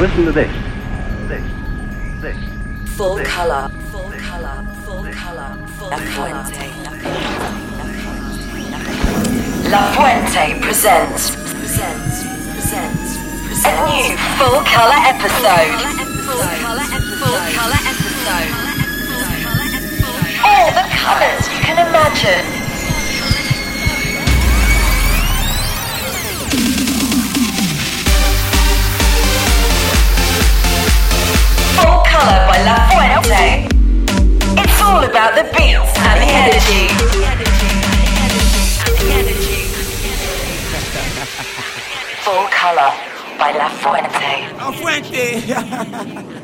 Listen to this. This. This. Full color. Full color. Full color. Full La Fuente. La Fuente presents. Presents. Presents. Presents. A new full color episode. Full color episode. Full color episode. All the colors you can imagine. Full Color by La Fuente. It's all about the beats and the energy. Full Color by La Fuente. La Fuente.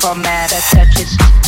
from matter, touches.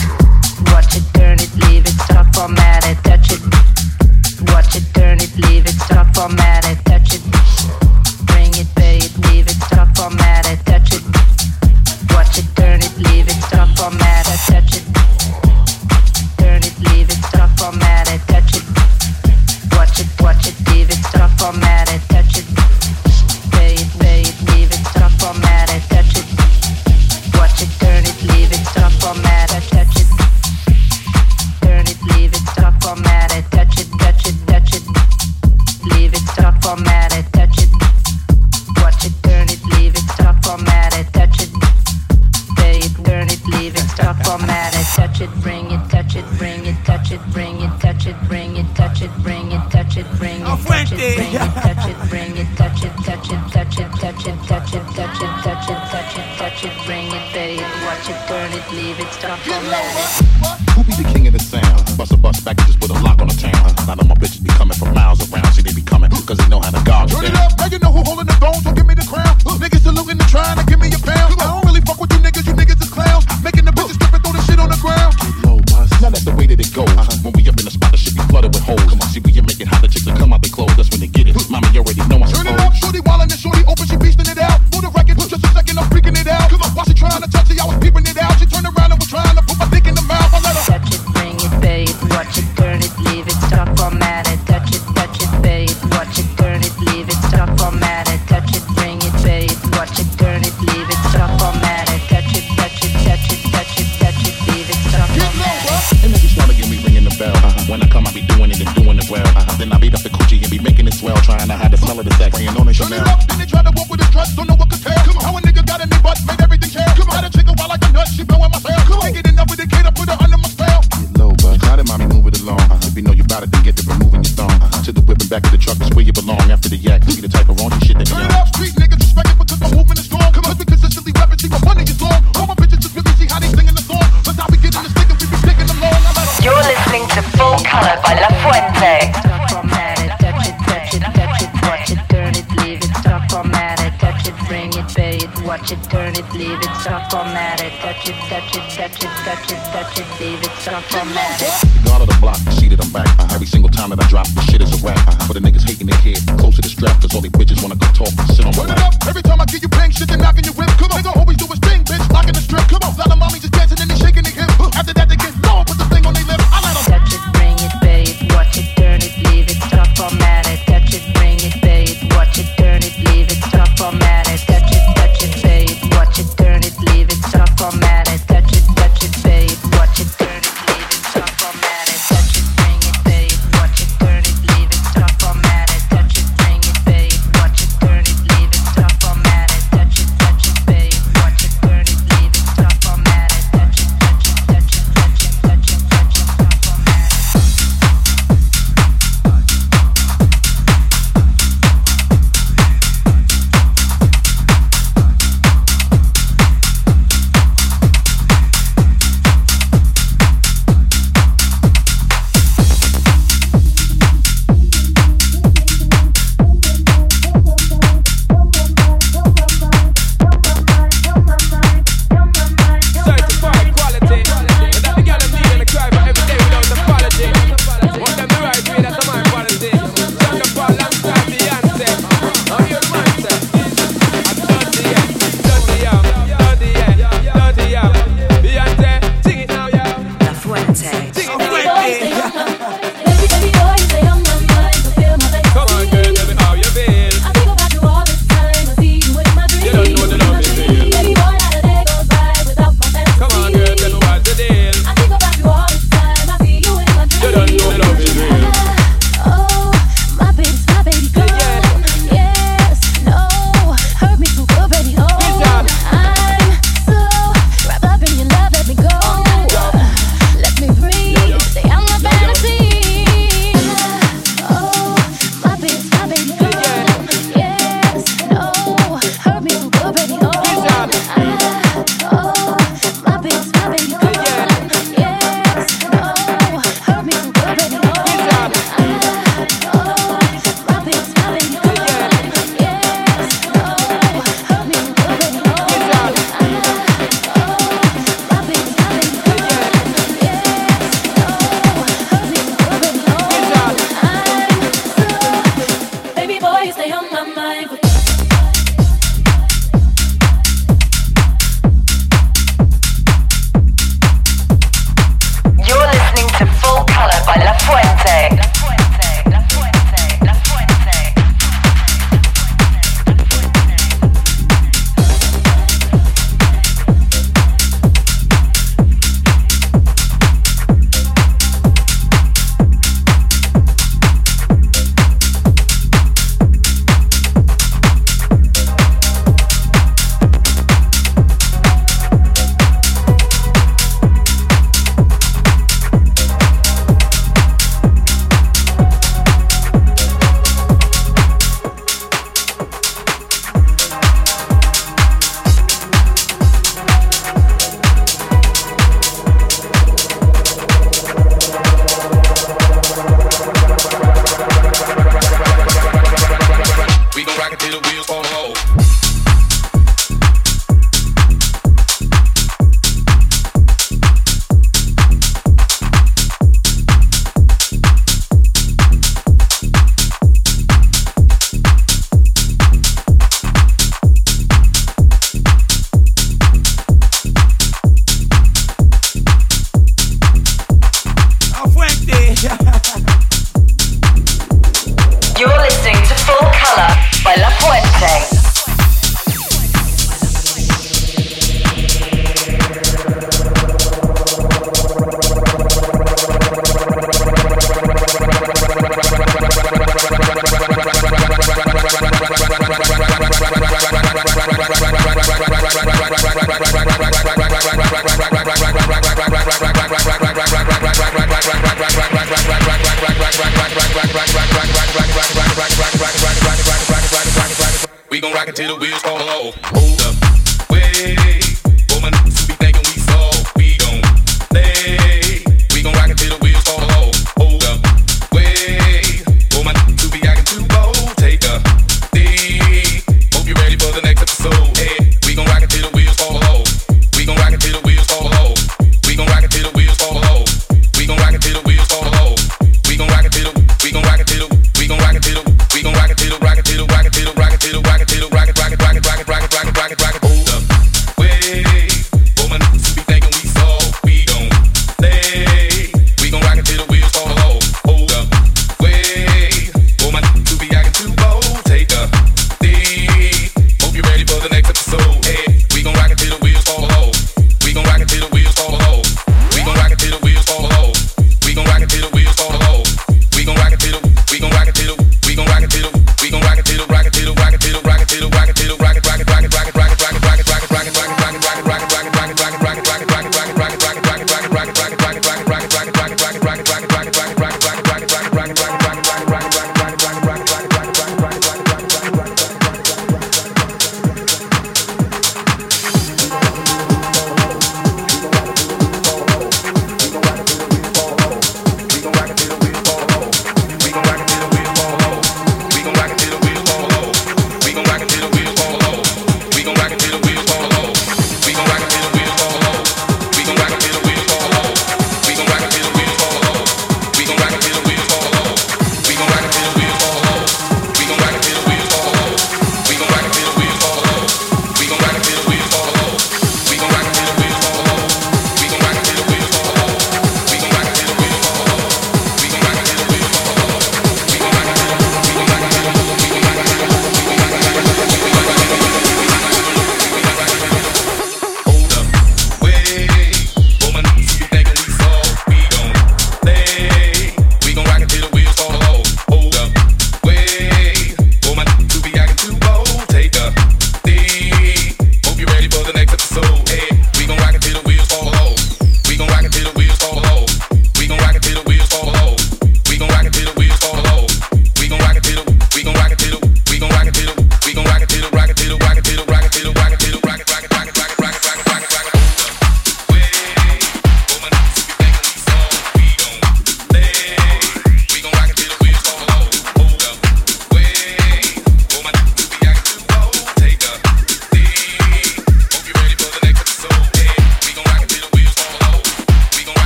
from that.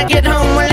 I get home, I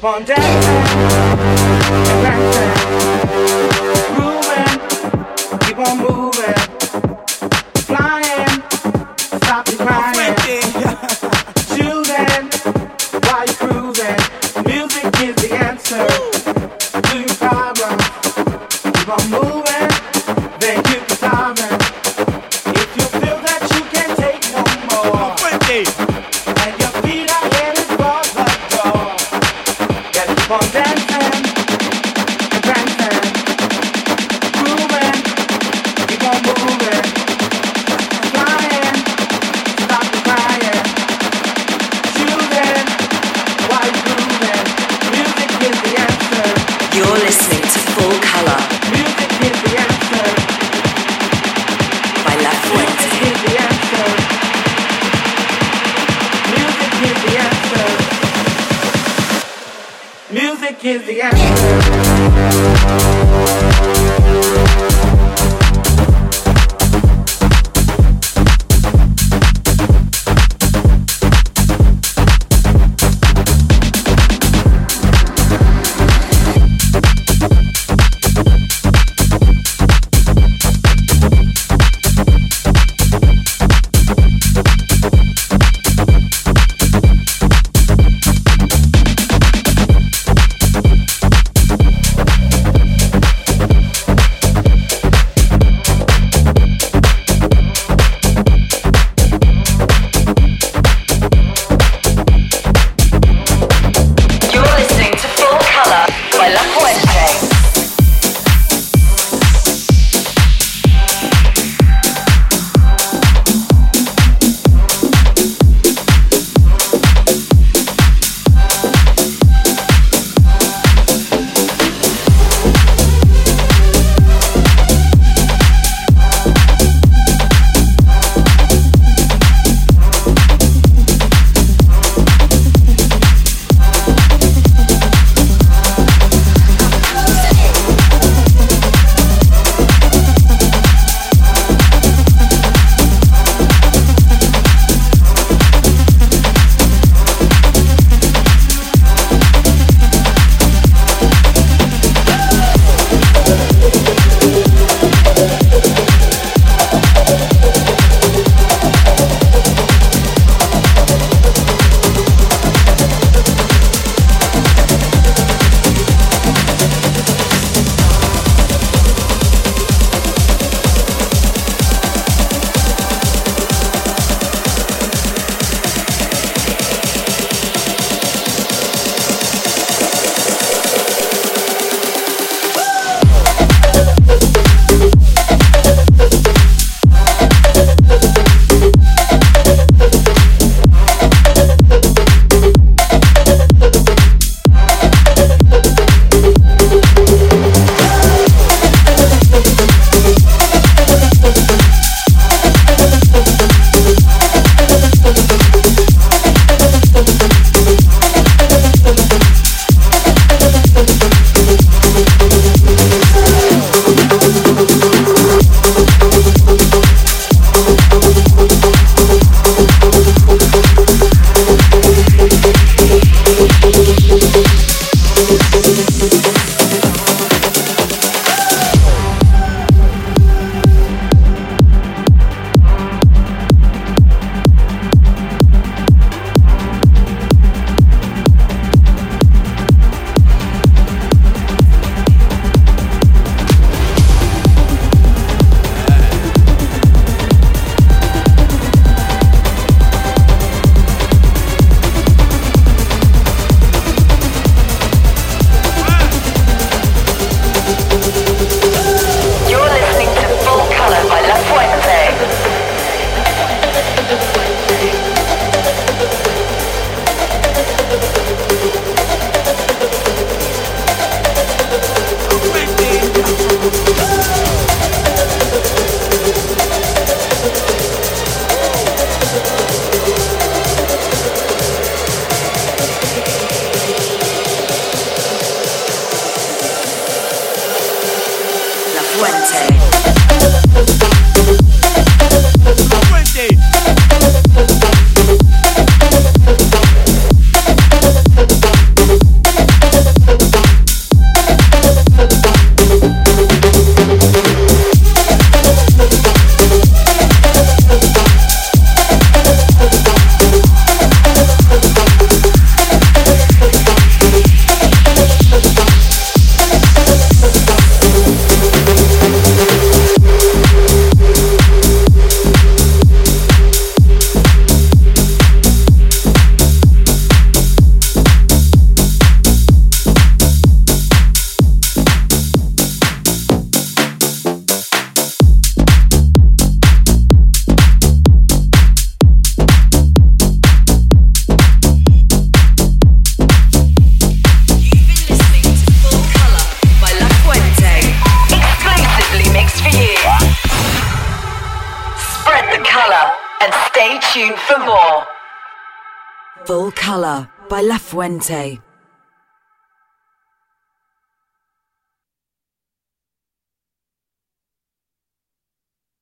keep on dancing am. Fuente.